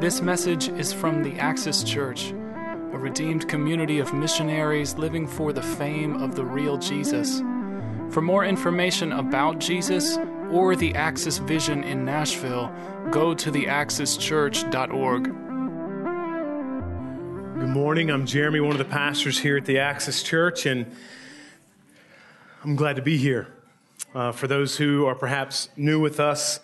This message is from the Axis Church, a redeemed community of missionaries living for the fame of the real Jesus. For more information about Jesus or the Axis Vision in Nashville, go to theaxischurch.org. Good morning. I'm Jeremy, one of the pastors here at the Axis Church, and I'm glad to be here. Uh, for those who are perhaps new with us,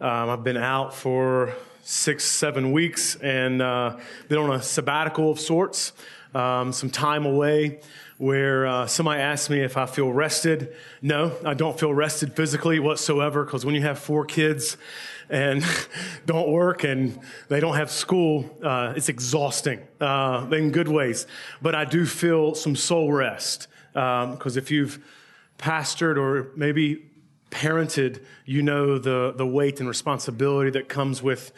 um, I've been out for six, seven weeks and uh, been on a sabbatical of sorts, um, some time away where uh, somebody asked me if I feel rested. No, I don't feel rested physically whatsoever because when you have four kids and don't work and they don't have school, uh, it's exhausting uh, in good ways. But I do feel some soul rest because um, if you've pastored or maybe parented, you know the, the weight and responsibility that comes with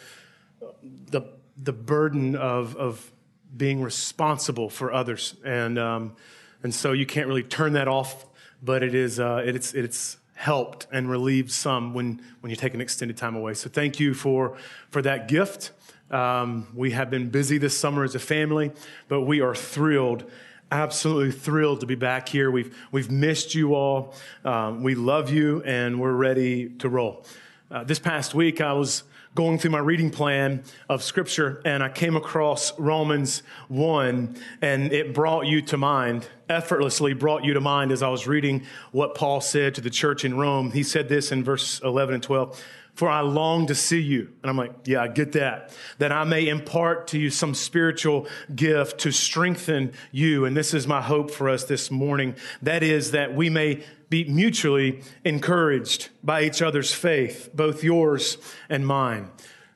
the, the burden of, of being responsible for others. And, um, and so you can't really turn that off, but it is, uh, it's, it's helped and relieved some when, when you take an extended time away. So thank you for, for that gift. Um, we have been busy this summer as a family, but we are thrilled absolutely thrilled to be back here. We've, we've missed you all. Um, we love you, and we're ready to roll. Uh, this past week, I was going through my reading plan of scripture and I came across Romans 1 and it brought you to mind, effortlessly brought you to mind as I was reading what Paul said to the church in Rome. He said this in verse 11 and 12 for I long to see you. And I'm like, yeah, I get that. That I may impart to you some spiritual gift to strengthen you. And this is my hope for us this morning. That is that we may be mutually encouraged by each other's faith, both yours and mine.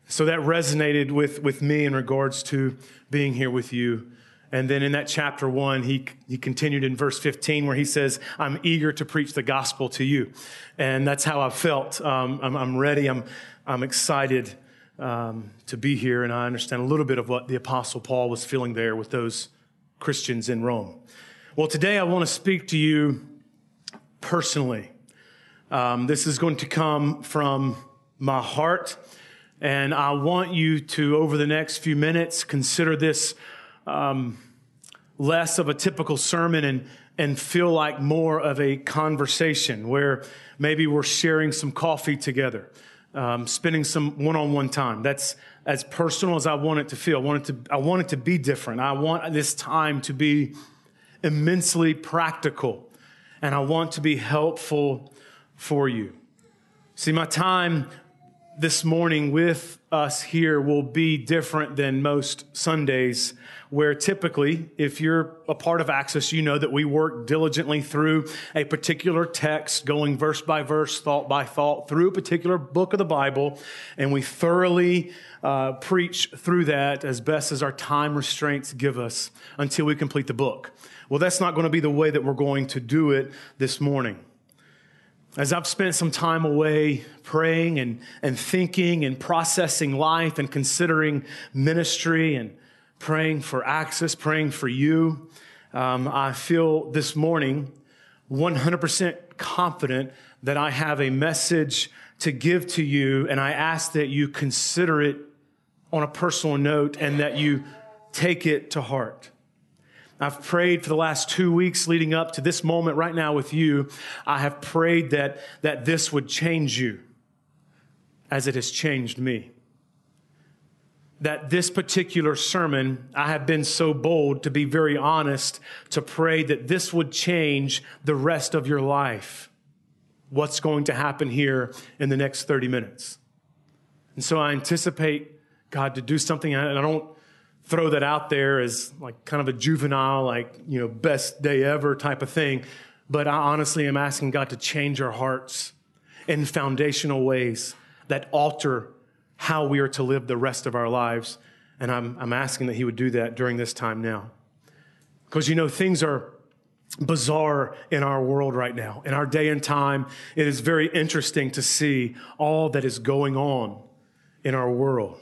So that resonated with, with me in regards to being here with you and then in that chapter one, he, he continued in verse 15 where he says, I'm eager to preach the gospel to you. And that's how I felt. Um, I'm, I'm, ready. I'm, I'm excited um, to be here. And I understand a little bit of what the apostle Paul was feeling there with those Christians in Rome. Well, today I want to speak to you personally. Um, this is going to come from my heart. And I want you to, over the next few minutes, consider this um, less of a typical sermon and, and feel like more of a conversation where maybe we're sharing some coffee together, um, spending some one-on-one time. That's as personal as I want it to feel. I want it to, I want it to be different. I want this time to be immensely practical, and I want to be helpful for you. See, my time this morning with us here will be different than most Sundays where typically, if you're a part of Axis, you know that we work diligently through a particular text, going verse by verse, thought by thought, through a particular book of the Bible, and we thoroughly uh, preach through that as best as our time restraints give us until we complete the book. Well, that's not going to be the way that we're going to do it this morning. As I've spent some time away praying and, and thinking and processing life and considering ministry and praying for Axis, praying for you. Um, I feel this morning 100% confident that I have a message to give to you, and I ask that you consider it on a personal note and that you take it to heart. I've prayed for the last two weeks leading up to this moment right now with you. I have prayed that, that this would change you as it has changed me that this particular sermon, I have been so bold to be very honest to pray that this would change the rest of your life. What's going to happen here in the next 30 minutes? And so I anticipate God to do something, I don't throw that out there as like kind of a juvenile, like, you know, best day ever type of thing. But I honestly am asking God to change our hearts in foundational ways that alter how we are to live the rest of our lives. And I'm, I'm asking that He would do that during this time now. Because, you know, things are bizarre in our world right now. In our day and time, it is very interesting to see all that is going on in our world.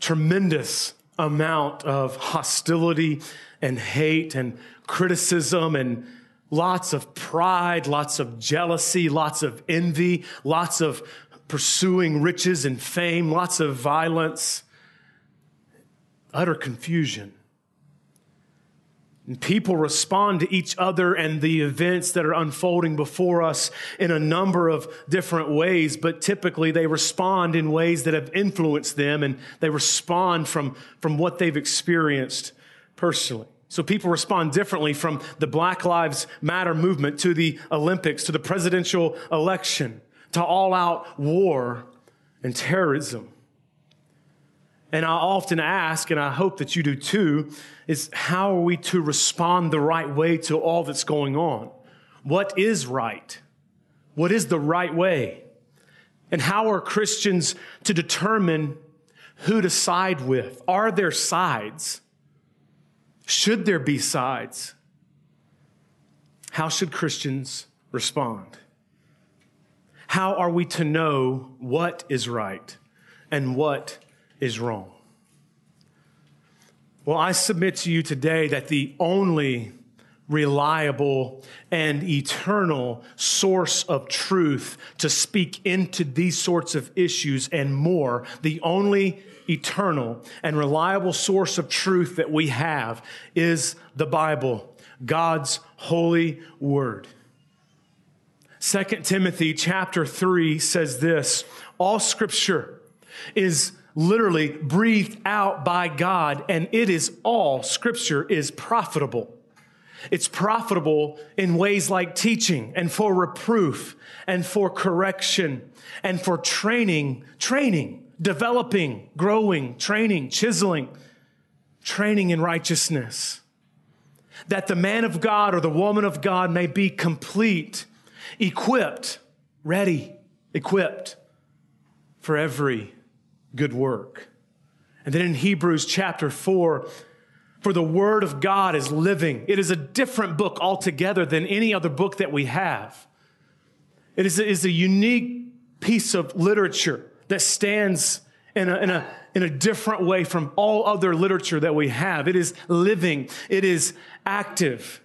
Tremendous amount of hostility and hate and criticism and lots of pride, lots of jealousy, lots of envy, lots of pursuing riches and fame, lots of violence. utter confusion. And people respond to each other and the events that are unfolding before us in a number of different ways, but typically they respond in ways that have influenced them and they respond from, from what they've experienced personally. So people respond differently from the Black Lives Matter movement to the Olympics to the presidential election to all out war and terrorism. And I often ask, and I hope that you do too, is how are we to respond the right way to all that's going on? What is right? What is the right way? And how are Christians to determine who to side with? Are there sides? Should there be sides? How should Christians respond? How are we to know what is right and what is wrong. Well, I submit to you today that the only reliable and eternal source of truth to speak into these sorts of issues and more, the only eternal and reliable source of truth that we have is the Bible, God's holy word. 2 Timothy chapter 3 says this, all scripture is literally breathed out by God, and it is all, scripture is profitable. It's profitable in ways like teaching and for reproof and for correction and for training, training, developing, growing, training, chiseling, training in righteousness. That the man of God or the woman of God may be complete, equipped, ready, equipped for every good work. And then in Hebrews chapter 4, for the Word of God is living. It is a different book altogether than any other book that we have. It is a, is a unique piece of literature that stands in a, in, a, in a different way from all other literature that we have. It is living, it is active,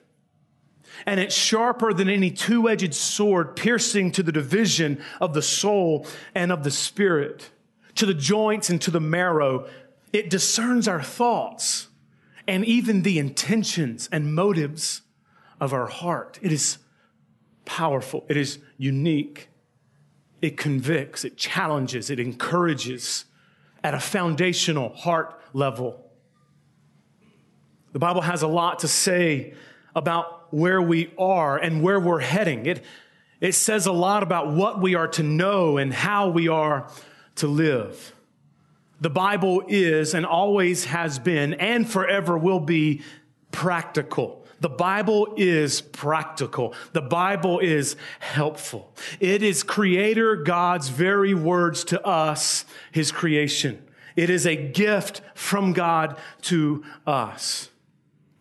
and it's sharper than any two edged sword, piercing to the division of the soul and of the spirit to the joints and to the marrow. It discerns our thoughts and even the intentions and motives of our heart. It is powerful. It is unique. It convicts, it challenges, it encourages at a foundational heart level. The Bible has a lot to say about where we are and where we're heading. It, it says a lot about what we are to know and how we are to live. The Bible is and always has been and forever will be practical. The Bible is practical. The Bible is helpful. It is Creator God's very words to us, His creation. It is a gift from God to us.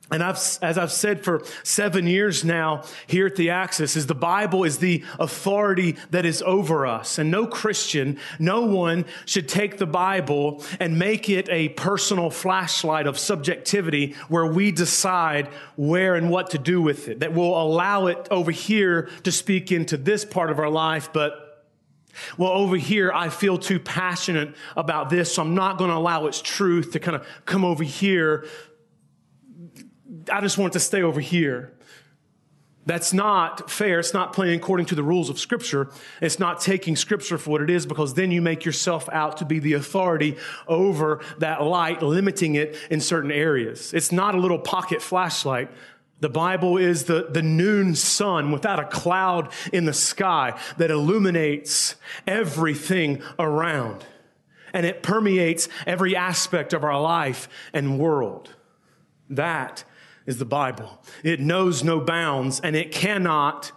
And I've, as I've said for seven years now here at the Axis, is the Bible is the authority that is over us. And no Christian, no one should take the Bible and make it a personal flashlight of subjectivity where we decide where and what to do with it. That will allow it over here to speak into this part of our life, but well, over here, I feel too passionate about this, so I'm not going to allow its truth to kind of come over here I just want to stay over here. That's not fair. It's not playing according to the rules of Scripture. It's not taking Scripture for what it is because then you make yourself out to be the authority over that light, limiting it in certain areas. It's not a little pocket flashlight. The Bible is the, the noon sun without a cloud in the sky that illuminates everything around. And it permeates every aspect of our life and world. That is the Bible. It knows no bounds and it cannot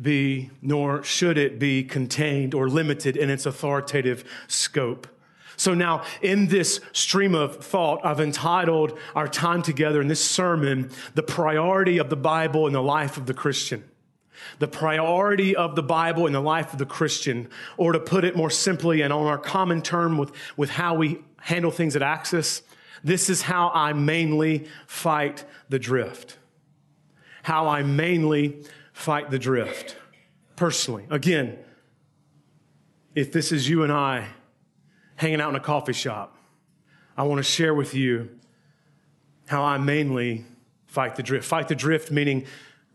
be, nor should it be contained or limited in its authoritative scope. So now, in this stream of thought, I've entitled our time together in this sermon, The Priority of the Bible in the Life of the Christian. The priority of the Bible in the life of the Christian, or to put it more simply and on our common term with, with how we handle things at Axis, this is how I mainly fight the drift. How I mainly fight the drift. Personally. Again, if this is you and I hanging out in a coffee shop, I want to share with you how I mainly fight the drift. Fight the drift, meaning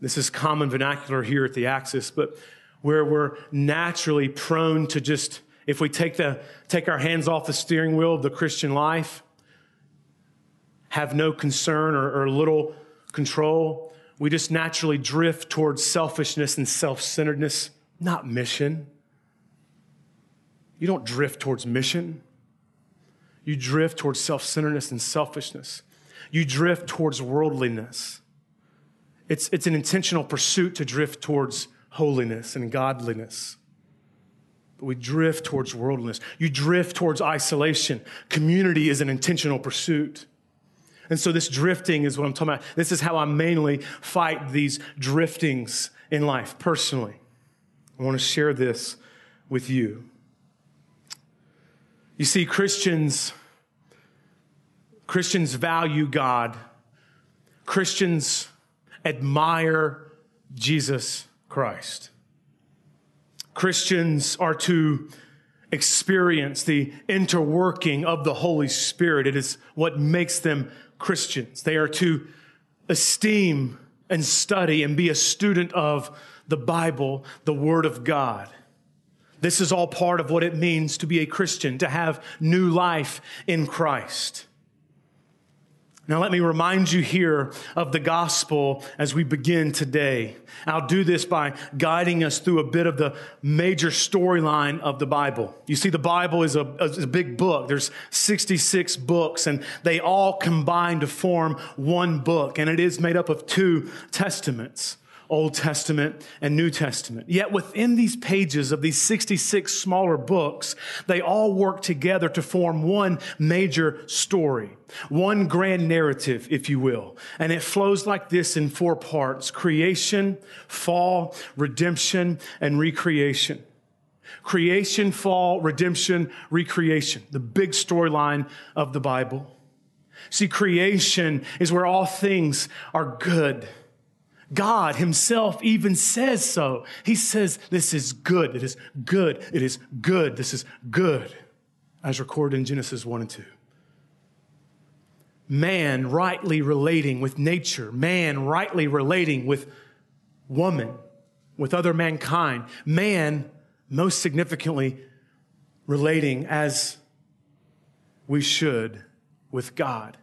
this is common vernacular here at the Axis, but where we're naturally prone to just, if we take, the, take our hands off the steering wheel of the Christian life, have no concern or, or little control, we just naturally drift towards selfishness and self centeredness, not mission. You don't drift towards mission. You drift towards self centeredness and selfishness. You drift towards worldliness. It's, it's an intentional pursuit to drift towards holiness and godliness. But we drift towards worldliness. You drift towards isolation. Community is an intentional pursuit. And so this drifting is what I'm talking about. This is how I mainly fight these driftings in life personally. I want to share this with you. You see, Christians, Christians value God. Christians admire Jesus Christ. Christians are to experience the interworking of the Holy Spirit. It is what makes them Christians. They are to esteem and study and be a student of the Bible, the Word of God. This is all part of what it means to be a Christian, to have new life in Christ. Now, let me remind you here of the gospel as we begin today. I'll do this by guiding us through a bit of the major storyline of the Bible. You see, the Bible is a, a, big book. There's 66 books, and they all combine to form one book, and it is made up of two testaments. Old Testament and New Testament. Yet within these pages of these 66 smaller books, they all work together to form one major story, one grand narrative, if you will. And it flows like this in four parts creation, fall, redemption, and recreation. Creation, fall, redemption, recreation. The big storyline of the Bible. See, creation is where all things are good God himself even says so. He says, This is good. It is good. It is good. This is good, as recorded in Genesis 1 and 2. Man rightly relating with nature, man rightly relating with woman, with other mankind, man most significantly relating as we should with God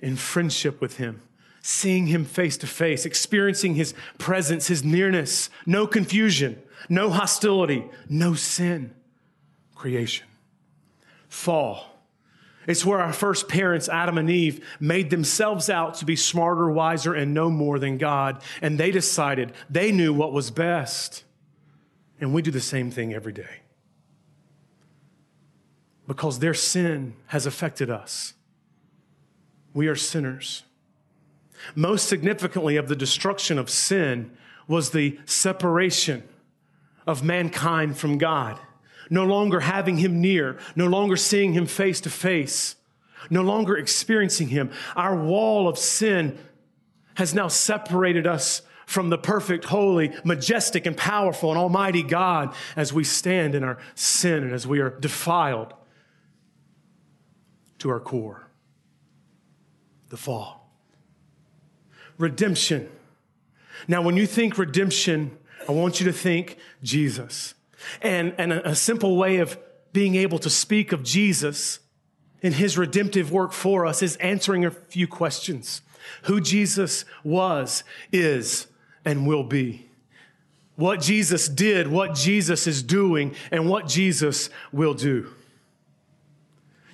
in friendship with Him seeing him face to face, experiencing his presence, his nearness, no confusion, no hostility, no sin. Creation. Fall. It's where our first parents, Adam and Eve, made themselves out to be smarter, wiser, and no more than God. And they decided they knew what was best. And we do the same thing every day. Because their sin has affected us. We are sinners. Most significantly, of the destruction of sin was the separation of mankind from God. No longer having him near, no longer seeing him face to face, no longer experiencing him. Our wall of sin has now separated us from the perfect, holy, majestic, and powerful and almighty God as we stand in our sin and as we are defiled to our core. The fall redemption. Now, when you think redemption, I want you to think Jesus. And, and a, a simple way of being able to speak of Jesus in his redemptive work for us is answering a few questions. Who Jesus was, is, and will be. What Jesus did, what Jesus is doing, and what Jesus will do.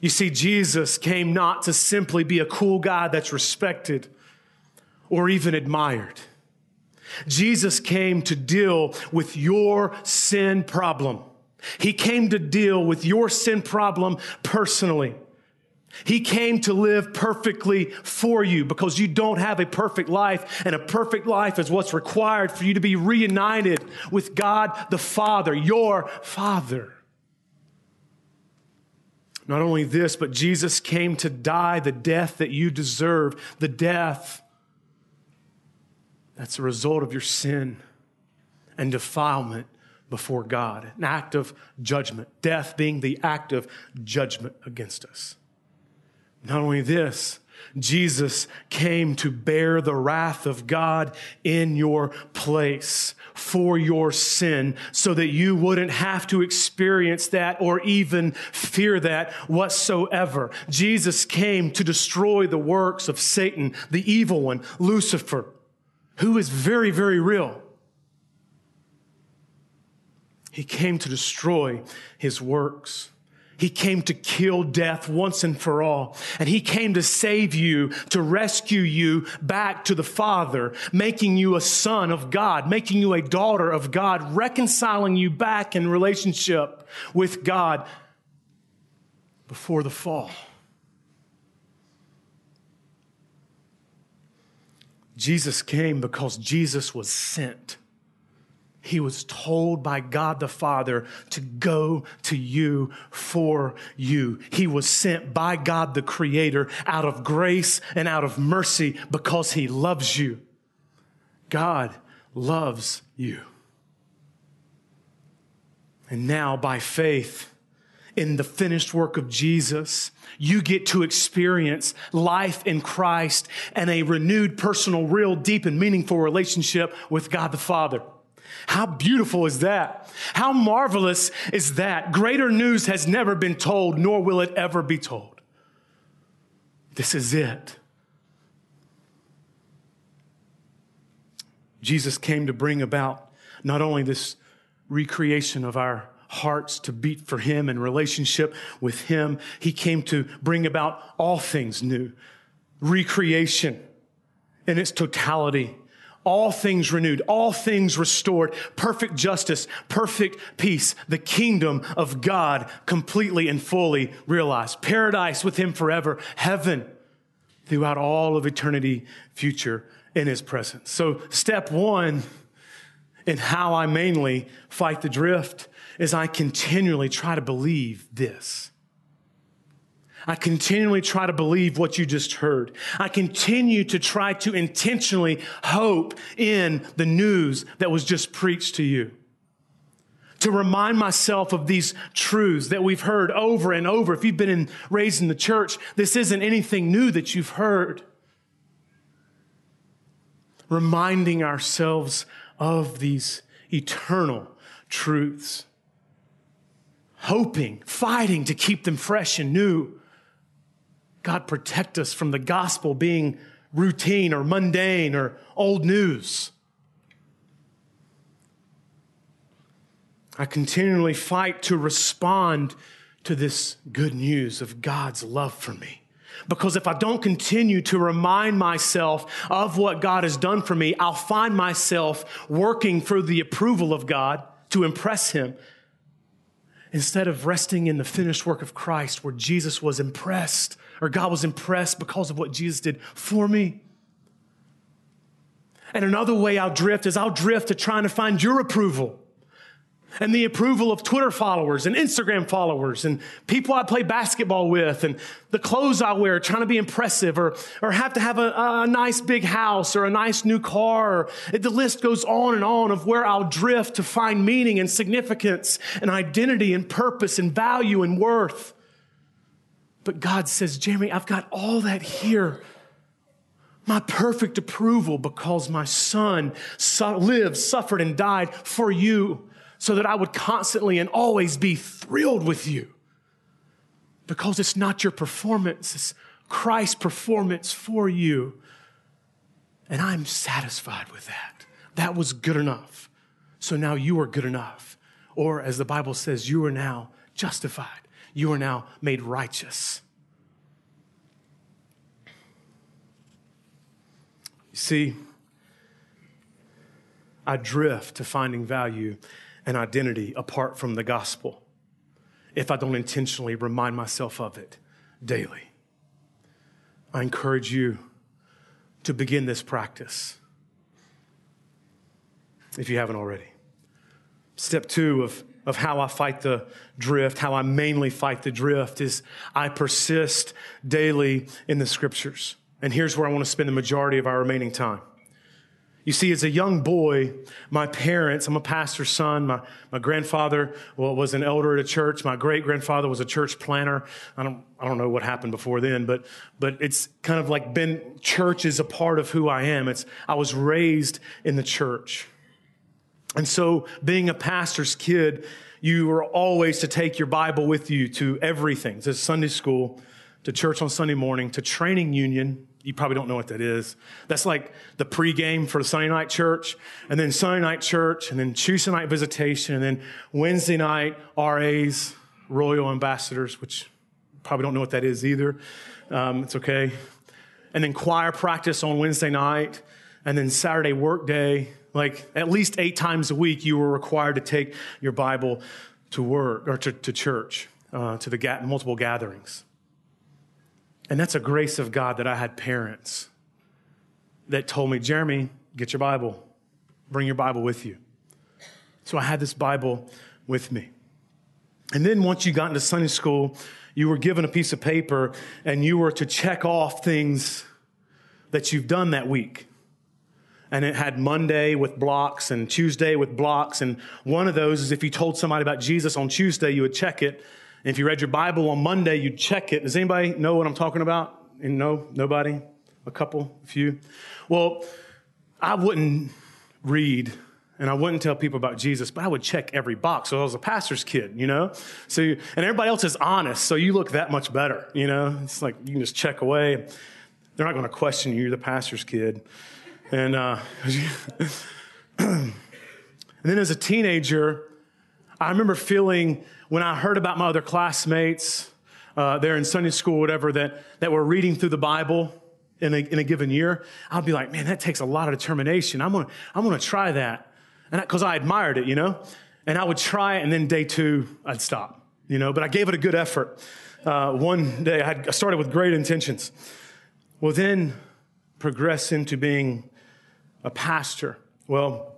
You see, Jesus came not to simply be a cool guy that's respected or even admired. Jesus came to deal with your sin problem. He came to deal with your sin problem personally. He came to live perfectly for you because you don't have a perfect life, and a perfect life is what's required for you to be reunited with God the Father, your Father. Not only this, but Jesus came to die the death that you deserve, the death that's a result of your sin and defilement before God, an act of judgment, death being the act of judgment against us. Not only this, Jesus came to bear the wrath of God in your place for your sin so that you wouldn't have to experience that or even fear that whatsoever. Jesus came to destroy the works of Satan, the evil one, Lucifer, who is very, very real. He came to destroy his works. He came to kill death once and for all. And he came to save you, to rescue you back to the Father, making you a son of God, making you a daughter of God, reconciling you back in relationship with God before the fall. Jesus came because Jesus was sent he was told by God the Father to go to you for you. He was sent by God the Creator out of grace and out of mercy because He loves you. God loves you. And now, by faith in the finished work of Jesus, you get to experience life in Christ and a renewed personal, real, deep, and meaningful relationship with God the Father. How beautiful is that? How marvelous is that? Greater news has never been told, nor will it ever be told. This is it. Jesus came to bring about not only this recreation of our hearts to beat for Him and relationship with Him, He came to bring about all things new, recreation in its totality. All things renewed, all things restored, perfect justice, perfect peace, the kingdom of God completely and fully realized, paradise with Him forever, heaven throughout all of eternity future in His presence. So, step one in how I mainly fight the drift is I continually try to believe this I continually try to believe what you just heard. I continue to try to intentionally hope in the news that was just preached to you. To remind myself of these truths that we've heard over and over. If you've been in, raised in the church, this isn't anything new that you've heard. Reminding ourselves of these eternal truths. Hoping, fighting to keep them fresh and new God, protect us from the gospel being routine or mundane or old news. I continually fight to respond to this good news of God's love for me. Because if I don't continue to remind myself of what God has done for me, I'll find myself working for the approval of God to impress Him instead of resting in the finished work of Christ where Jesus was impressed or God was impressed because of what Jesus did for me. And another way I'll drift is I'll drift to trying to find your approval and the approval of Twitter followers and Instagram followers and people I play basketball with and the clothes I wear, trying to be impressive or, or have to have a, a nice big house or a nice new car. The list goes on and on of where I'll drift to find meaning and significance and identity and purpose and value and worth. But God says, Jeremy, I've got all that here. My perfect approval because my son lived, suffered, and died for you so that I would constantly and always be thrilled with you. Because it's not your performance, it's Christ's performance for you. And I'm satisfied with that. That was good enough. So now you are good enough. Or as the Bible says, you are now justified you are now made righteous. You see, I drift to finding value and identity apart from the gospel if I don't intentionally remind myself of it daily. I encourage you to begin this practice if you haven't already. Step two of of how I fight the drift, how I mainly fight the drift is I persist daily in the scriptures. And here's where I want to spend the majority of our remaining time. You see, as a young boy, my parents, I'm a pastor's son. My, my grandfather well, was an elder at a church. My great grandfather was a church planner. I don't, I don't know what happened before then, but, but it's kind of like been, church is a part of who I am. It's, I was raised in the church. And so being a pastor's kid, you were always to take your Bible with you to everything, to Sunday school, to church on Sunday morning, to training union, you probably don't know what that is. That's like the pregame for Sunday night church, and then Sunday night church, and then Tuesday night visitation, and then Wednesday night RAs, Royal Ambassadors, which probably don't know what that is either. Um, it's okay. And then choir practice on Wednesday night, and then Saturday work day. Like at least eight times a week, you were required to take your Bible to work or to, to church, uh, to the ga- multiple gatherings. And that's a grace of God that I had parents that told me, Jeremy, get your Bible, bring your Bible with you. So I had this Bible with me. And then once you got into Sunday school, you were given a piece of paper and you were to check off things that you've done that week. And it had Monday with blocks and Tuesday with blocks. And one of those is if you told somebody about Jesus on Tuesday, you would check it. And if you read your Bible on Monday, you'd check it. Does anybody know what I'm talking about? And no, nobody? A couple, a few? Well, I wouldn't read and I wouldn't tell people about Jesus, but I would check every box. So I was a pastor's kid, you know? So, and everybody else is honest, so you look that much better, you know? It's like you can just check away. They're not going to question you, you're the pastor's kid. And, uh, and then as a teenager, I remember feeling when I heard about my other classmates uh, there in Sunday school, whatever, that, that were reading through the Bible in a, in a given year, I'd be like, man, that takes a lot of determination. I'm gonna, I'm gonna try that. And because I, I admired it, you know? And I would try it, and then day two, I'd stop, you know? But I gave it a good effort. Uh, one day, I, had, I started with great intentions. Well, then progress into being a pastor. Well,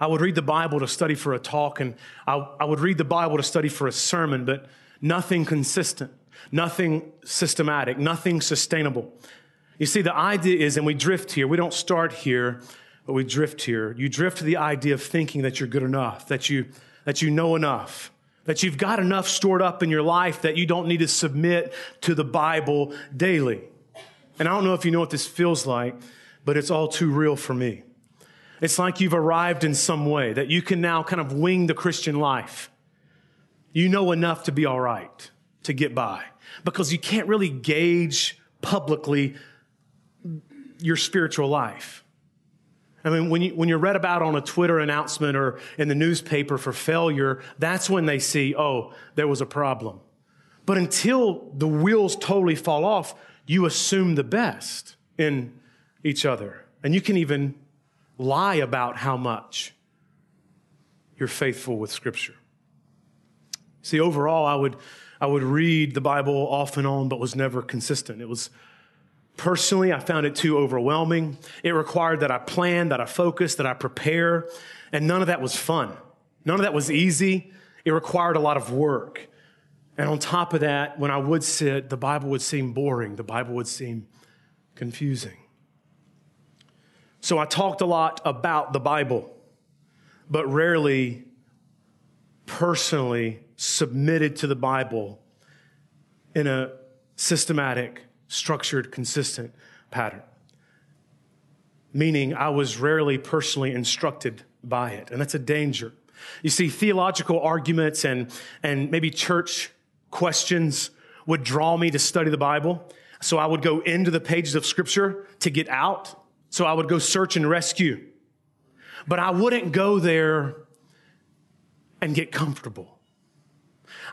I would read the Bible to study for a talk, and I, I would read the Bible to study for a sermon, but nothing consistent, nothing systematic, nothing sustainable. You see, the idea is, and we drift here, we don't start here, but we drift here. You drift to the idea of thinking that you're good enough, that you, that you know enough, that you've got enough stored up in your life that you don't need to submit to the Bible daily. And I don't know if you know what this feels like, but it's all too real for me. It's like you've arrived in some way, that you can now kind of wing the Christian life. You know enough to be all right, to get by, because you can't really gauge publicly your spiritual life. I mean, when, you, when you're read about on a Twitter announcement or in the newspaper for failure, that's when they see, oh, there was a problem. But until the wheels totally fall off, you assume the best in each other. And you can even lie about how much you're faithful with Scripture. See, overall, I would, I would read the Bible off and on, but was never consistent. It was personally, I found it too overwhelming. It required that I plan, that I focus, that I prepare, and none of that was fun. None of that was easy. It required a lot of work. And on top of that, when I would sit, the Bible would seem boring, the Bible would seem confusing. So I talked a lot about the Bible, but rarely personally submitted to the Bible in a systematic, structured, consistent pattern. Meaning, I was rarely personally instructed by it, and that's a danger. You see, theological arguments and, and maybe church questions would draw me to study the Bible. So I would go into the pages of Scripture to get out so I would go search and rescue. But I wouldn't go there and get comfortable.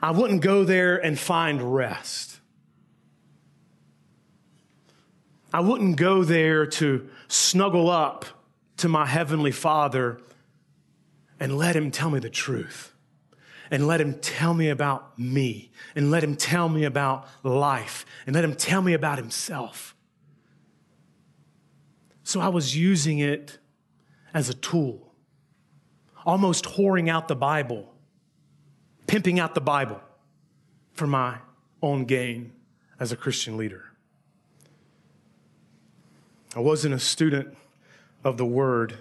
I wouldn't go there and find rest. I wouldn't go there to snuggle up to my Heavenly Father and let Him tell me the truth. And let Him tell me about me. And let Him tell me about life. And let Him tell me about Himself. So I was using it as a tool, almost whoring out the Bible, pimping out the Bible for my own gain as a Christian leader. I wasn't a student of the word.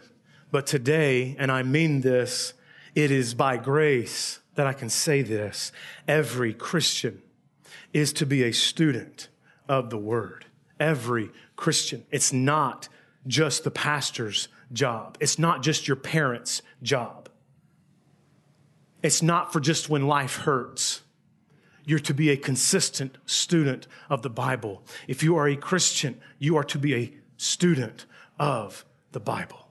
But today, and I mean this, it is by grace that I can say this. Every Christian is to be a student of the word. Every Christian. It's not just the pastor's job. It's not just your parents' job. It's not for just when life hurts. You're to be a consistent student of the Bible. If you are a Christian, you are to be a student of the Bible.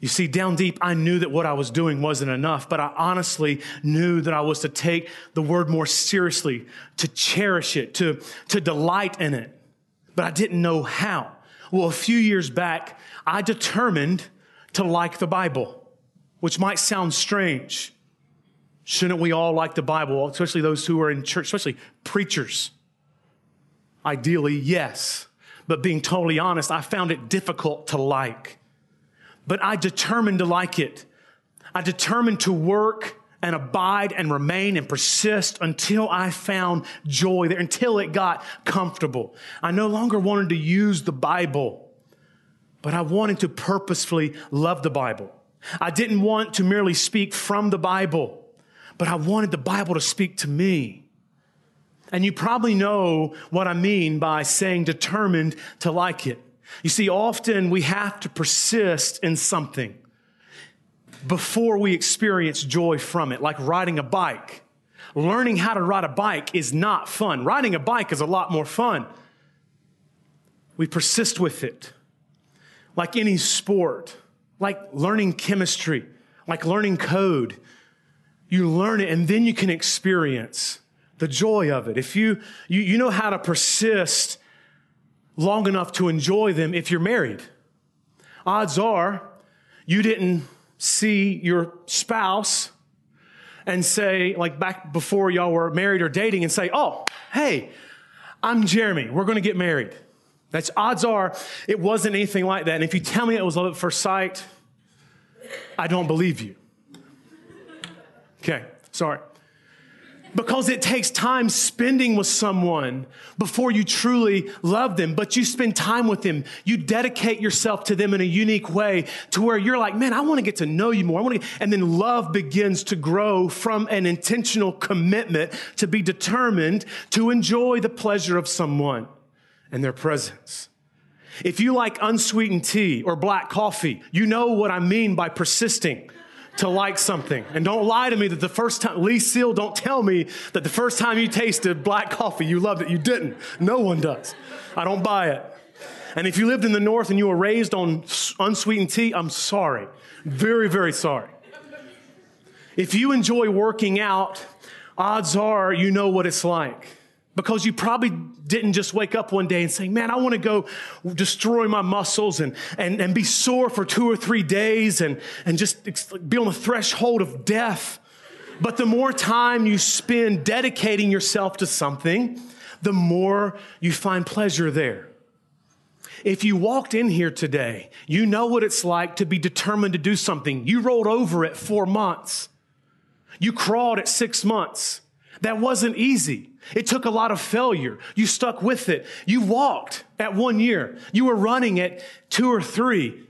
You see, down deep, I knew that what I was doing wasn't enough, but I honestly knew that I was to take the word more seriously, to cherish it, to, to delight in it. But I didn't know how. Well, a few years back, I determined to like the Bible, which might sound strange. Shouldn't we all like the Bible, especially those who are in church, especially preachers? Ideally, yes. But being totally honest, I found it difficult to like. But I determined to like it. I determined to work and abide and remain and persist until I found joy there, until it got comfortable. I no longer wanted to use the Bible, but I wanted to purposefully love the Bible. I didn't want to merely speak from the Bible, but I wanted the Bible to speak to me. And you probably know what I mean by saying determined to like it. You see, often we have to persist in something before we experience joy from it, like riding a bike. Learning how to ride a bike is not fun. Riding a bike is a lot more fun. We persist with it. Like any sport, like learning chemistry, like learning code. You learn it and then you can experience the joy of it. If you, you, you know how to persist long enough to enjoy them if you're married. Odds are you didn't see your spouse and say, like back before y'all were married or dating, and say, Oh, hey, I'm Jeremy. We're going to get married. That's odds are it wasn't anything like that. And if you tell me it was love at first sight, I don't believe you. Okay, sorry because it takes time spending with someone before you truly love them. But you spend time with them. You dedicate yourself to them in a unique way to where you're like, man, I want to get to know you more. I want to, and then love begins to grow from an intentional commitment to be determined to enjoy the pleasure of someone and their presence. If you like unsweetened tea or black coffee, you know what I mean by persisting to like something. And don't lie to me that the first time, Lee Seal, don't tell me that the first time you tasted black coffee, you loved it. You didn't. No one does. I don't buy it. And if you lived in the North and you were raised on unsweetened tea, I'm sorry. Very, very sorry. If you enjoy working out, odds are you know what it's like because you probably didn't just wake up one day and say, man, I want to go destroy my muscles and, and, and be sore for two or three days and, and just be on the threshold of death. But the more time you spend dedicating yourself to something, the more you find pleasure there. If you walked in here today, you know what it's like to be determined to do something. You rolled over at four months. You crawled at six months. That wasn't easy. It took a lot of failure. You stuck with it. You walked at one year. You were running at two or three.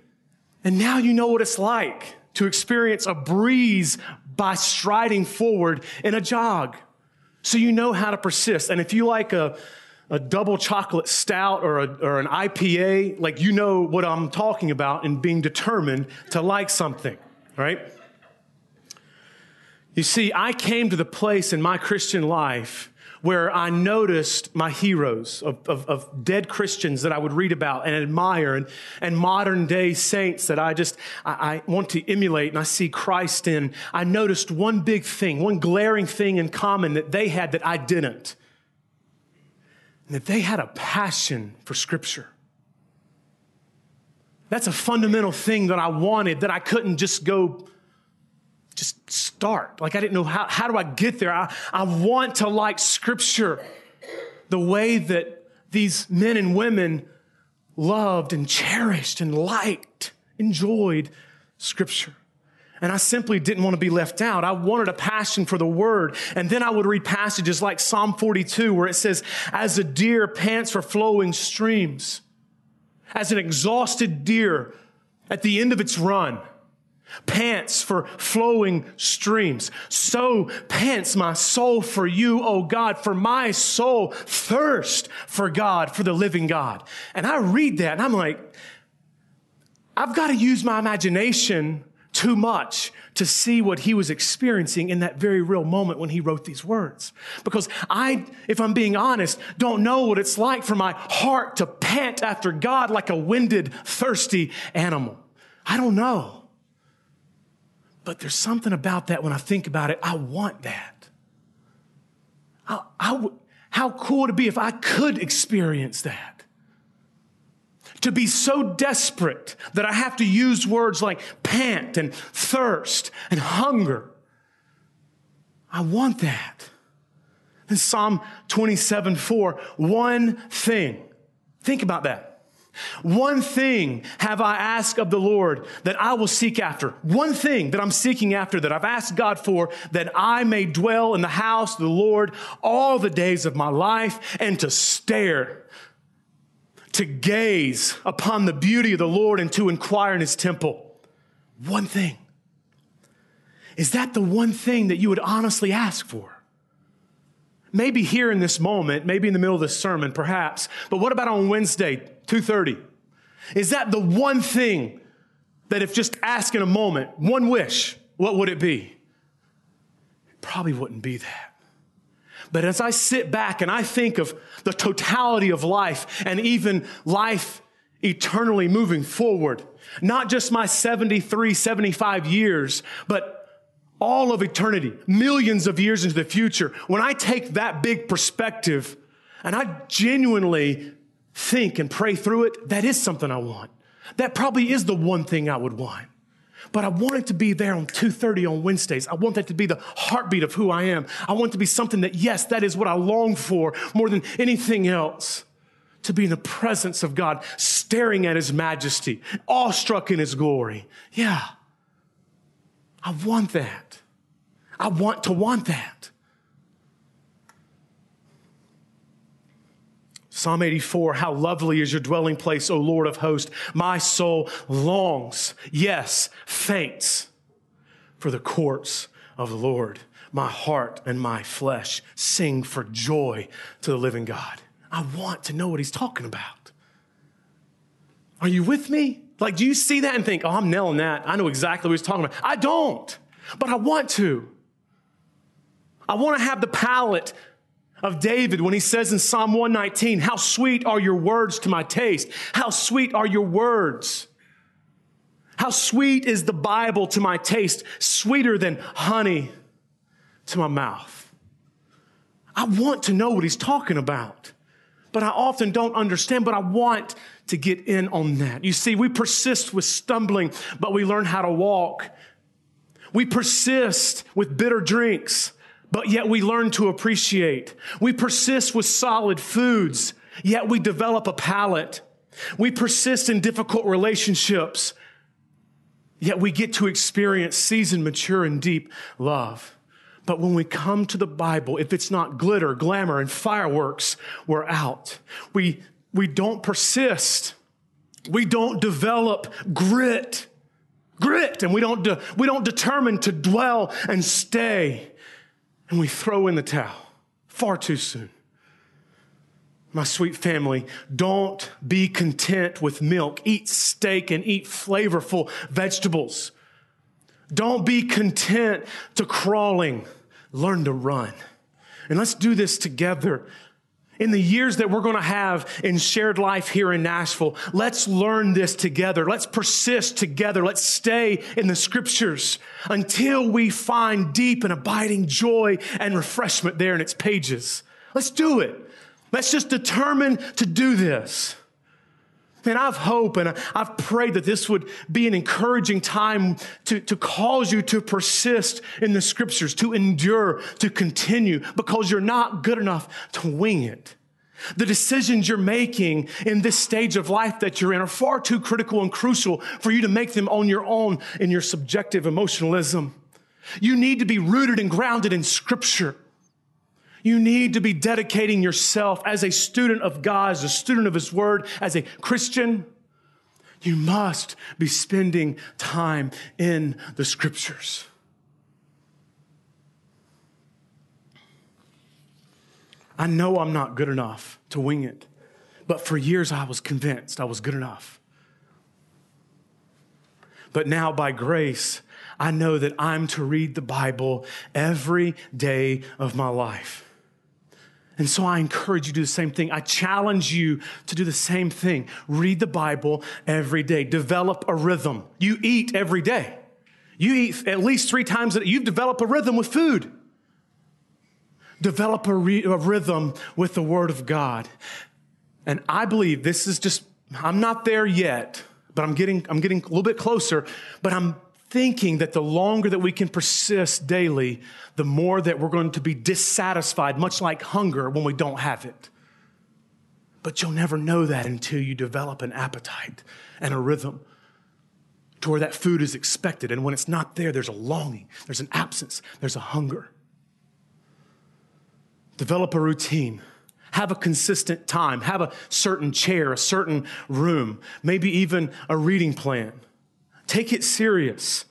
And now you know what it's like to experience a breeze by striding forward in a jog. So you know how to persist. And if you like a, a double chocolate stout or, a, or an IPA, like you know what I'm talking about in being determined to like something, right? You see, I came to the place in my Christian life where I noticed my heroes of, of, of, dead Christians that I would read about and admire and, and modern day saints that I just, I, I want to emulate and I see Christ in. I noticed one big thing, one glaring thing in common that they had that I didn't. And that they had a passion for scripture. That's a fundamental thing that I wanted that I couldn't just go just start. Like I didn't know how, how do I get there? I, I want to like scripture the way that these men and women loved and cherished and liked, enjoyed scripture. And I simply didn't want to be left out. I wanted a passion for the word. And then I would read passages like Psalm 42 where it says, as a deer pants for flowing streams, as an exhausted deer at the end of its run pants for flowing streams. So pants my soul for you, O God, for my soul thirst for God, for the living God. And I read that and I'm like, I've got to use my imagination too much to see what he was experiencing in that very real moment when he wrote these words. Because I, if I'm being honest, don't know what it's like for my heart to pant after God like a winded, thirsty animal. I don't know. But there's something about that when I think about it, I want that. I, I, how cool would it be if I could experience that? To be so desperate that I have to use words like pant and thirst and hunger. I want that. In Psalm 27 4, one thing. Think about that. One thing have I asked of the Lord that I will seek after. One thing that I'm seeking after that I've asked God for that I may dwell in the house of the Lord all the days of my life and to stare, to gaze upon the beauty of the Lord and to inquire in his temple. One thing. Is that the one thing that you would honestly ask for? maybe here in this moment, maybe in the middle of this sermon, perhaps, but what about on Wednesday, 2.30? Is that the one thing that if just asked in a moment, one wish, what would it be? It probably wouldn't be that. But as I sit back and I think of the totality of life and even life eternally moving forward, not just my 73, 75 years, but all of eternity, millions of years into the future, when I take that big perspective and I genuinely think and pray through it, that is something I want. That probably is the one thing I would want. But I want it to be there on 2:30 on Wednesdays. I want that to be the heartbeat of who I am. I want to be something that yes, that is what I long for more than anything else. To be in the presence of God, staring at his majesty, awestruck in his glory. Yeah. I want that. I want to want that. Psalm 84, how lovely is your dwelling place, O Lord of hosts. My soul longs, yes, faints for the courts of the Lord. My heart and my flesh sing for joy to the living God. I want to know what he's talking about. Are you with me? Like, do you see that and think, oh, I'm nailing that. I know exactly what he's talking about. I don't, but I want to. I want to have the palate of David when he says in Psalm 119, How sweet are your words to my taste. How sweet are your words. How sweet is the Bible to my taste, sweeter than honey to my mouth. I want to know what he's talking about, but I often don't understand, but I want to get in on that. You see, we persist with stumbling, but we learn how to walk. We persist with bitter drinks, but yet we learn to appreciate. We persist with solid foods, yet we develop a palate. We persist in difficult relationships, yet we get to experience seasoned, mature, and deep love. But when we come to the Bible, if it's not glitter, glamour, and fireworks, we're out. We, we don't persist. We don't develop grit. Grit. And we don't, de- we don't determine to dwell and stay and we throw in the towel far too soon. My sweet family, don't be content with milk. Eat steak and eat flavorful vegetables. Don't be content to crawling. Learn to run. And let's do this together in the years that we're going to have in shared life here in Nashville, let's learn this together. Let's persist together. Let's stay in the scriptures until we find deep and abiding joy and refreshment there in its pages. Let's do it. Let's just determine to do this. And I've hope and I've prayed that this would be an encouraging time to, to cause you to persist in the scriptures, to endure, to continue, because you're not good enough to wing it. The decisions you're making in this stage of life that you're in are far too critical and crucial for you to make them on your own in your subjective emotionalism. You need to be rooted and grounded in scripture. You need to be dedicating yourself as a student of God, as a student of His Word, as a Christian. You must be spending time in the scriptures. I know I'm not good enough to wing it, but for years I was convinced I was good enough. But now, by grace, I know that I'm to read the Bible every day of my life. And so I encourage you to do the same thing. I challenge you to do the same thing. Read the Bible every day. Develop a rhythm. You eat every day. You eat at least three times a day. You've developed a rhythm with food. Develop a, re- a rhythm with the Word of God. And I believe this is just, I'm not there yet, but I'm getting, I'm getting a little bit closer, but I'm thinking that the longer that we can persist daily, the more that we're going to be dissatisfied, much like hunger when we don't have it. But you'll never know that until you develop an appetite and a rhythm to where that food is expected. And when it's not there, there's a longing, there's an absence, there's a hunger. Develop a routine. Have a consistent time. Have a certain chair, a certain room, maybe even a reading plan. Take it serious.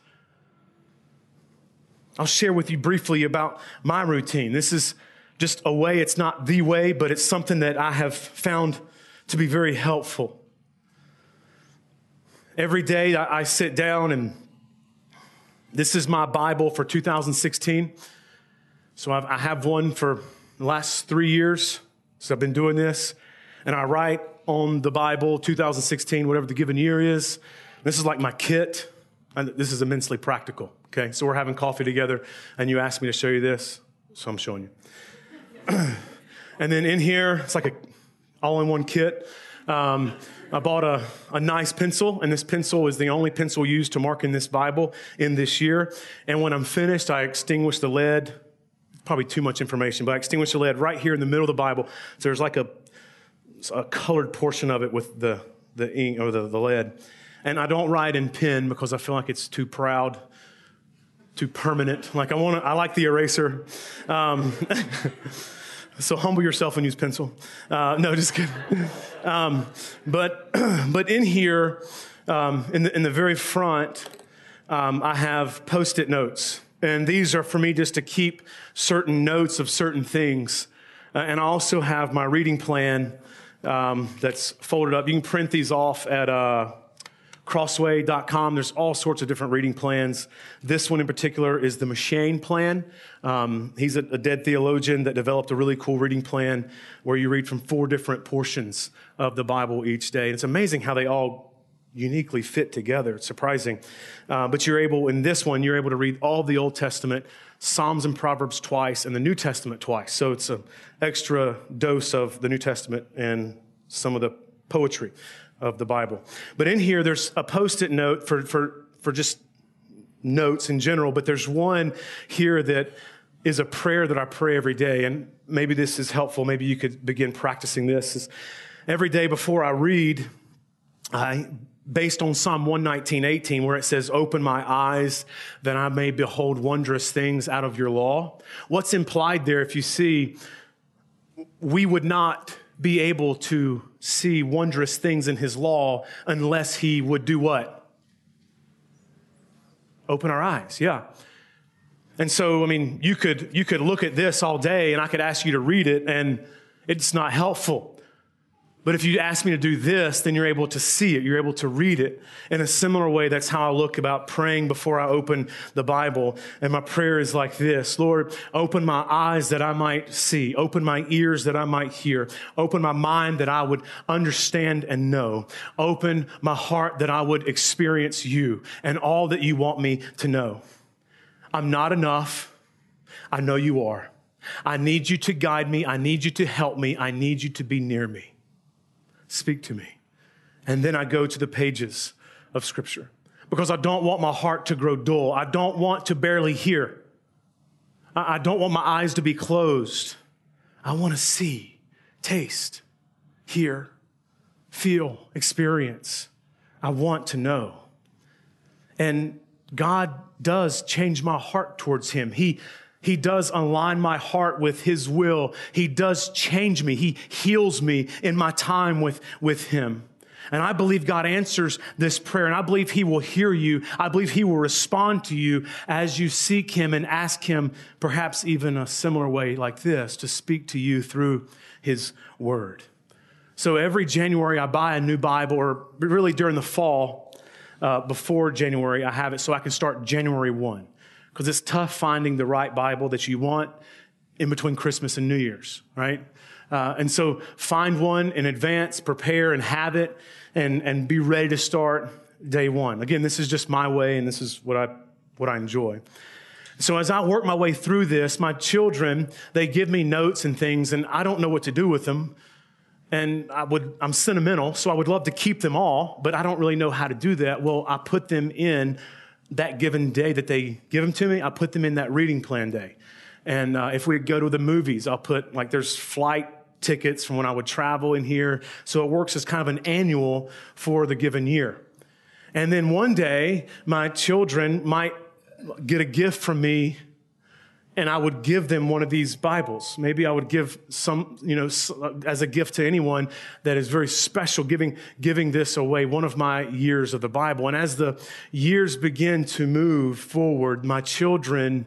I'll share with you briefly about my routine. This is just a way, it's not the way, but it's something that I have found to be very helpful. Every day I, sit down and this is my Bible for 2016. So I've, I have one for the last three years. So I've been doing this. And I write on the Bible 2016, whatever the given year is. This is like my kit. And this is immensely practical. Okay, so we're having coffee together, and you asked me to show you this, so I'm showing you. and then in here, it's like a all-in-one kit. Um, I bought a, a nice pencil, and this pencil is the only pencil used to mark in this Bible in this year. And when I'm finished, I extinguish the lead. Probably too much information, but I extinguish the lead right here in the middle of the Bible. So there's like a, a colored portion of it with the, the ink or the, the lead. And I don't write in pen because I feel like it's too proud, too permanent. Like I want to, I like the eraser. Um, so humble yourself and use pencil. Uh, no, just kidding. Um, but, but in here, um, in, the, in the very front, um, I have post-it notes. And these are for me just to keep certain notes of certain things. Uh, and I also have my reading plan um, that's folded up. You can print these off at, uh, crossway.com. There's all sorts of different reading plans. This one in particular is the M'Cheyne plan. Um, he's a, a, dead theologian that developed a really cool reading plan where you read from four different portions of the Bible each day. And it's amazing how they all uniquely fit together. It's surprising. Uh, but you're able, in this one, you're able to read all the Old Testament, Psalms and Proverbs twice, and the New Testament twice. So it's an extra dose of the New Testament and some of the poetry of the Bible. But in here, there's a post it note for, for, for just notes in general, but there's one here that is a prayer that I pray every day. And maybe this is helpful. Maybe you could begin practicing this. Is every day before I read, I, based on Psalm 119, 18, where it says, Open my eyes that I may behold wondrous things out of your law. What's implied there, if you see, we would not be able to see wondrous things in his law unless he would do what? Open our eyes, yeah. And so, I mean, you could, you could look at this all day and I could ask you to read it and it's not helpful. But if you ask me to do this, then you're able to see it. You're able to read it. In a similar way, that's how I look about praying before I open the Bible. And my prayer is like this Lord, open my eyes that I might see, open my ears that I might hear, open my mind that I would understand and know, open my heart that I would experience you and all that you want me to know. I'm not enough. I know you are. I need you to guide me. I need you to help me. I need you to be near me. Speak to me. And then I go to the pages of Scripture because I don't want my heart to grow dull. I don't want to barely hear. I don't want my eyes to be closed. I want to see, taste, hear, feel, experience. I want to know. And God does change my heart towards Him. He he does align my heart with His will. He does change me. He heals me in my time with, with Him. And I believe God answers this prayer, and I believe He will hear you. I believe He will respond to you as you seek Him and ask Him, perhaps even a similar way like this, to speak to you through His Word. So every January, I buy a new Bible, or really during the fall, uh, before January, I have it so I can start January 1. Because it's tough finding the right Bible that you want in between Christmas and New Year's, right? Uh, and so find one in advance, prepare and have it, and, and be ready to start day one. Again, this is just my way, and this is what I, what I enjoy. So as I work my way through this, my children, they give me notes and things, and I don't know what to do with them. And I would, I'm sentimental, so I would love to keep them all, but I don't really know how to do that. Well, I put them in that given day that they give them to me, I put them in that reading plan day. And uh, if we go to the movies, I'll put like there's flight tickets from when I would travel in here. So it works as kind of an annual for the given year. And then one day, my children might get a gift from me and I would give them one of these Bibles. Maybe I would give some, you know, uh, as a gift to anyone that is very special, giving, giving this away, one of my years of the Bible. And as the years begin to move forward, my children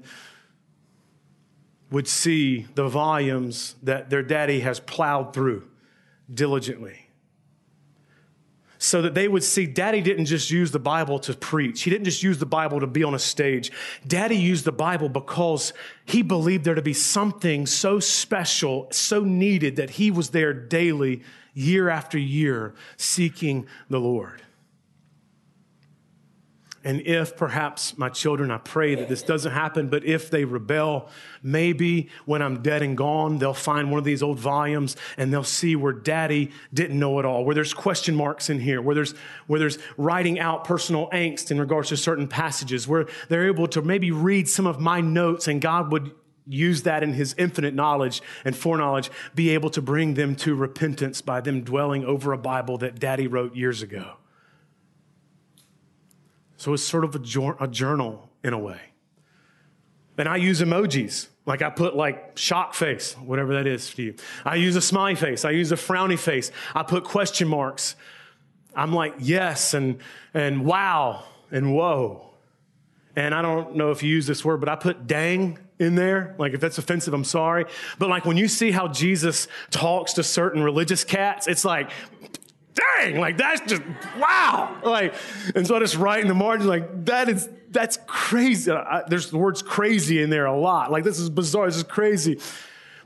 would see the volumes that their daddy has plowed through diligently. So that they would see daddy didn't just use the Bible to preach. He didn't just use the Bible to be on a stage. Daddy used the Bible because he believed there to be something so special, so needed that he was there daily, year after year, seeking the Lord. And if perhaps my children, I pray that this doesn't happen, but if they rebel, maybe when I'm dead and gone, they'll find one of these old volumes and they'll see where daddy didn't know it all, where there's question marks in here, where there's, where there's writing out personal angst in regards to certain passages, where they're able to maybe read some of my notes and God would use that in his infinite knowledge and foreknowledge, be able to bring them to repentance by them dwelling over a Bible that daddy wrote years ago. So it's sort of a, a journal in a way. And I use emojis. Like I put like shock face, whatever that is for you. I use a smiley face. I use a frowny face. I put question marks. I'm like yes and and wow and whoa. And I don't know if you use this word, but I put dang in there. Like if that's offensive, I'm sorry. But like when you see how Jesus talks to certain religious cats, it's like dang, like that's just wow. Like, and so I just write in the margin, like, that is, that's crazy. I, there's the words crazy in there a lot. Like, this is bizarre, this is crazy.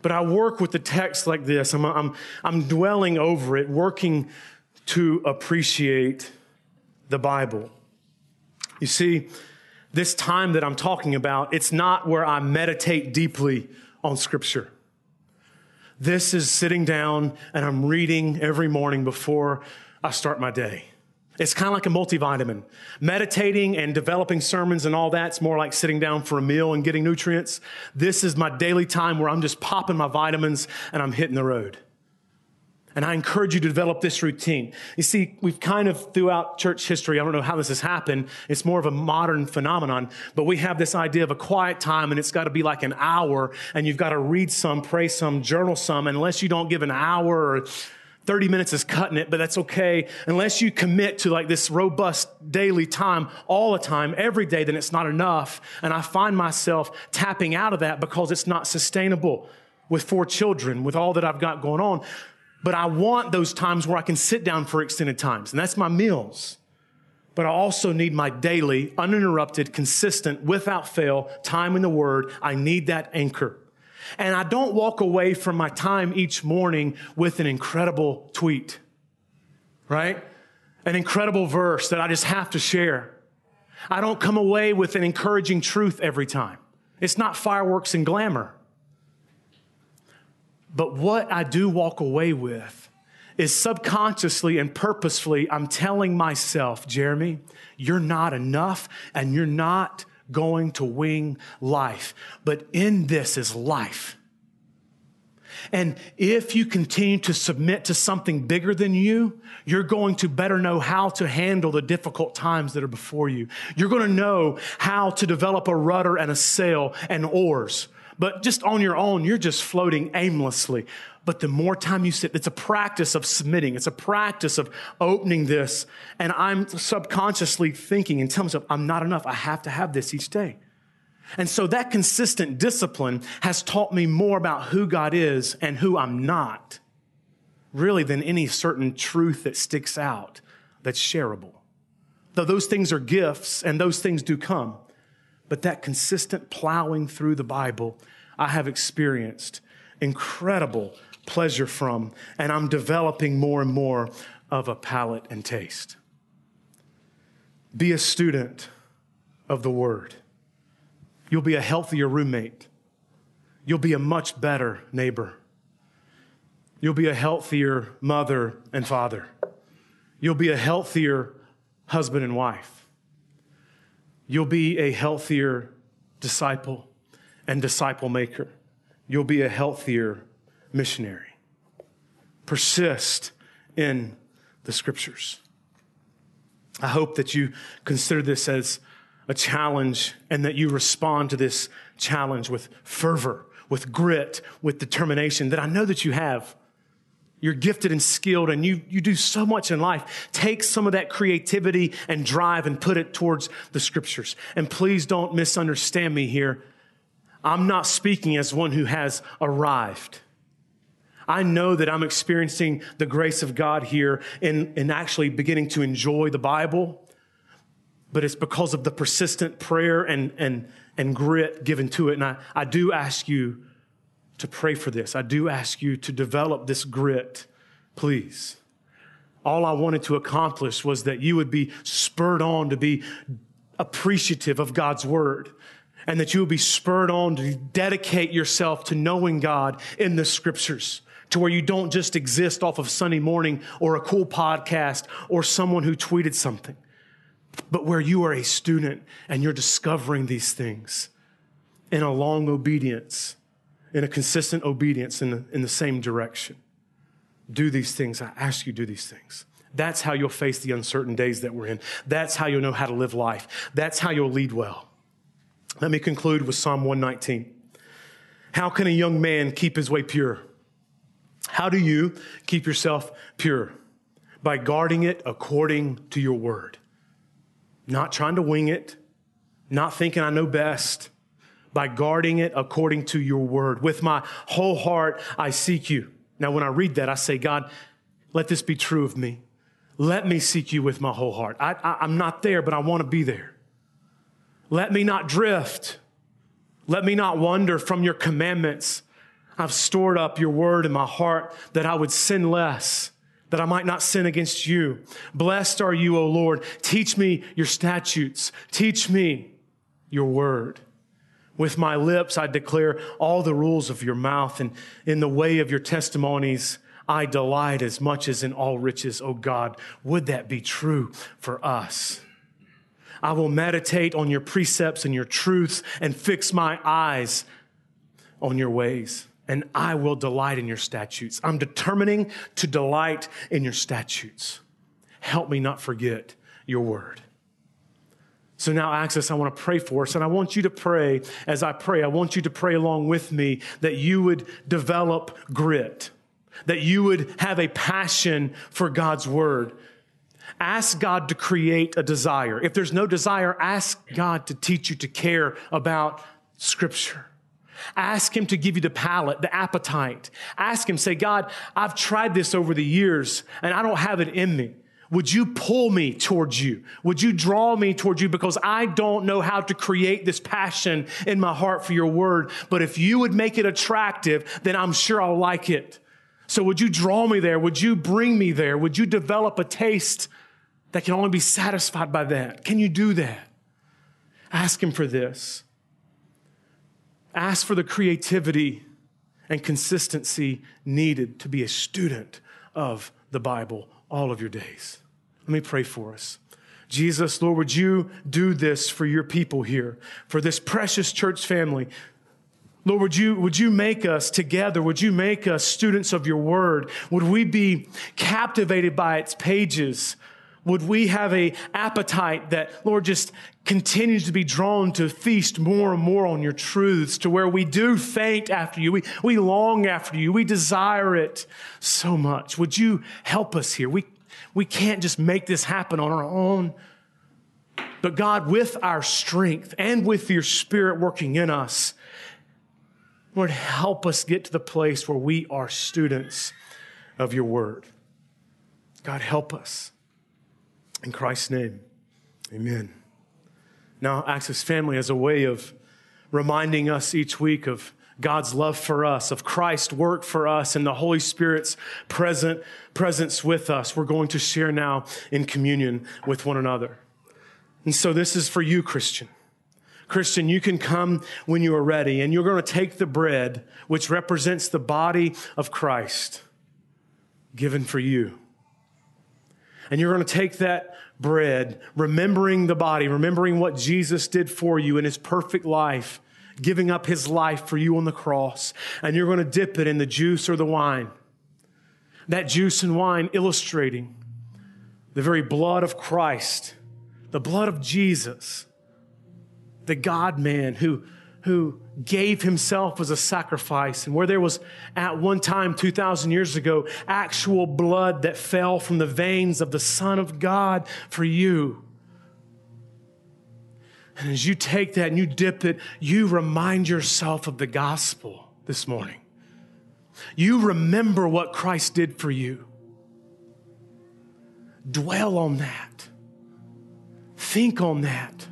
But I work with the text like this. I'm, I'm, I'm dwelling over it, working to appreciate the Bible. You see, this time that I'm talking about, it's not where I meditate deeply on Scripture. This is sitting down and I'm reading every morning before I start my day. It's kind of like a multivitamin. Meditating and developing sermons and all that's more like sitting down for a meal and getting nutrients. This is my daily time where I'm just popping my vitamins and I'm hitting the road. And I encourage you to develop this routine. You see, we've kind of throughout church history, I don't know how this has happened. It's more of a modern phenomenon, but we have this idea of a quiet time and it's got to be like an hour and you've got to read some, pray some, journal some. Unless you don't give an hour or 30 minutes is cutting it, but that's okay. Unless you commit to like this robust daily time all the time, every day, then it's not enough. And I find myself tapping out of that because it's not sustainable with four children, with all that I've got going on. But I want those times where I can sit down for extended times, and that's my meals. But I also need my daily, uninterrupted, consistent, without fail time in the Word. I need that anchor. And I don't walk away from my time each morning with an incredible tweet, right? An incredible verse that I just have to share. I don't come away with an encouraging truth every time. It's not fireworks and glamour. But what I do walk away with is subconsciously and purposefully, I'm telling myself, Jeremy, you're not enough and you're not going to wing life. But in this is life. And if you continue to submit to something bigger than you, you're going to better know how to handle the difficult times that are before you. You're going to know how to develop a rudder and a sail and oars but just on your own, you're just floating aimlessly. But the more time you sit, it's a practice of submitting. It's a practice of opening this. And I'm subconsciously thinking and telling myself, I'm not enough. I have to have this each day. And so that consistent discipline has taught me more about who God is and who I'm not, really, than any certain truth that sticks out that's shareable. Though those things are gifts and those things do come, but that consistent plowing through the Bible, I have experienced incredible pleasure from, and I'm developing more and more of a palate and taste. Be a student of the Word. You'll be a healthier roommate. You'll be a much better neighbor. You'll be a healthier mother and father. You'll be a healthier husband and wife. You'll be a healthier disciple and disciple maker. You'll be a healthier missionary. Persist in the scriptures. I hope that you consider this as a challenge and that you respond to this challenge with fervor, with grit, with determination that I know that you have. You're gifted and skilled and you, you do so much in life. Take some of that creativity and drive and put it towards the scriptures. And please don't misunderstand me here. I'm not speaking as one who has arrived. I know that I'm experiencing the grace of God here in, in actually beginning to enjoy the Bible, but it's because of the persistent prayer and, and, and grit given to it. And I, I do ask you to pray for this. I do ask you to develop this grit, please. All I wanted to accomplish was that you would be spurred on to be appreciative of God's word and that you would be spurred on to dedicate yourself to knowing God in the scriptures to where you don't just exist off of Sunday morning or a cool podcast or someone who tweeted something, but where you are a student and you're discovering these things in a long obedience, in a consistent obedience in the, in the same direction. Do these things. I ask you, do these things. That's how you'll face the uncertain days that we're in. That's how you'll know how to live life. That's how you'll lead well. Let me conclude with Psalm 119. How can a young man keep his way pure? How do you keep yourself pure? By guarding it according to your word. Not trying to wing it, not thinking I know best. By guarding it according to your word. With my whole heart, I seek you. Now, when I read that, I say, God, let this be true of me. Let me seek you with my whole heart. I, am not there, but I want to be there. Let me not drift. Let me not wander from your commandments. I've stored up your word in my heart that I would sin less, that I might not sin against you. Blessed are you, O Lord. Teach me your statutes. Teach me your word. With my lips, I declare all the rules of your mouth, and in the way of your testimonies, I delight as much as in all riches, O God. Would that be true for us? I will meditate on your precepts and your truths and fix my eyes on your ways and I will delight in your statutes. I'm determining to delight in your statutes. Help me not forget your word. So now, Axis, I want to pray for us, and I want you to pray as I pray. I want you to pray along with me that you would develop grit, that you would have a passion for God's word. Ask God to create a desire. If there's no desire, ask God to teach you to care about Scripture. Ask Him to give you the palate, the appetite. Ask Him, say, God, I've tried this over the years and I don't have it in me. Would you pull me towards you? Would you draw me towards you? Because I don't know how to create this passion in my heart for your word. But if you would make it attractive, then I'm sure I'll like it. So would you draw me there? Would you bring me there? Would you develop a taste that can only be satisfied by that? Can you do that? Ask Him for this. Ask for the creativity and consistency needed to be a student of the Bible all of your days. Let me pray for us. Jesus, Lord, would you do this for your people here, for this precious church family? Lord, would you, would you make us together? Would you make us students of your word? Would we be captivated by its pages? would we have a appetite that, Lord, just continues to be drawn to feast more and more on your truths to where we do faint after you. We, we long after you. We desire it so much. Would you help us here? We, we can't just make this happen on our own. But God, with our strength and with your spirit working in us, Lord, help us get to the place where we are students of your word. God, help us. In Christ's name, amen. Now, Axis Family as a way of reminding us each week of God's love for us, of Christ's work for us, and the Holy Spirit's present presence with us. We're going to share now in communion with one another. And so this is for you, Christian. Christian, you can come when you are ready, and you're going to take the bread, which represents the body of Christ, given for you. And you're going to take that bread, remembering the body, remembering what Jesus did for you in his perfect life, giving up his life for you on the cross. And you're going to dip it in the juice or the wine. That juice and wine illustrating the very blood of Christ, the blood of Jesus, the God man who who gave himself as a sacrifice. And where there was at one time, 2,000 years ago, actual blood that fell from the veins of the Son of God for you. And as you take that and you dip it, you remind yourself of the gospel this morning. You remember what Christ did for you. Dwell on that. Think on that.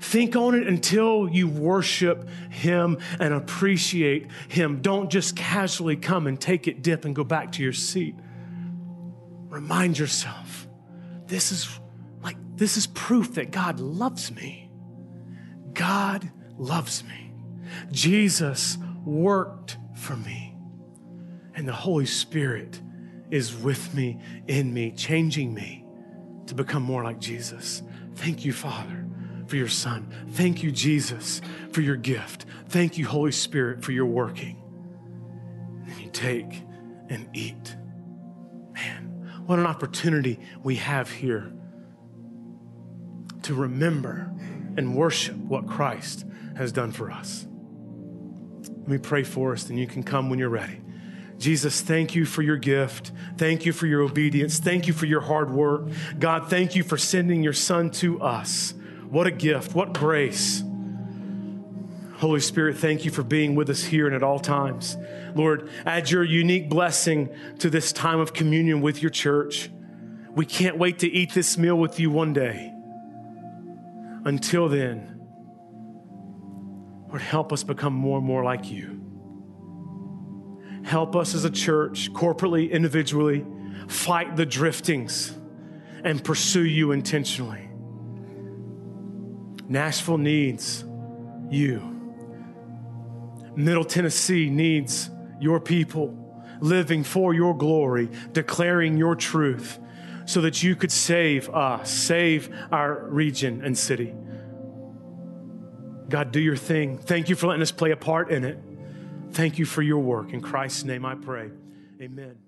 Think on it until you worship Him and appreciate Him. Don't just casually come and take it, dip, and go back to your seat. Remind yourself this is this is proof that God loves me. God loves me. Jesus worked for me. And the Holy Spirit is with me, in me, changing me to become more like Jesus. Thank you, Father for your son. Thank you, Jesus, for your gift. Thank you, Holy Spirit, for your working. And you take and eat. Man, what an opportunity we have here to remember and worship what Christ has done for us. Let me pray for us, and you can come when you're ready. Jesus, thank you for your gift. Thank you for your obedience. Thank you for your hard work. God, thank you for sending your son to us what a gift. What grace. Holy Spirit, thank you for being with us here and at all times. Lord, add your unique blessing to this time of communion with your church. We can't wait to eat this meal with you one day. Until then, Lord, help us become more and more like you. Help us as a church, corporately, individually, fight the driftings and pursue you intentionally. Nashville needs you. Middle Tennessee needs your people living for your glory, declaring your truth so that you could save us, save our region and city. God, do your thing. Thank you for letting us play a part in it. Thank you for your work. In Christ's name I pray. Amen.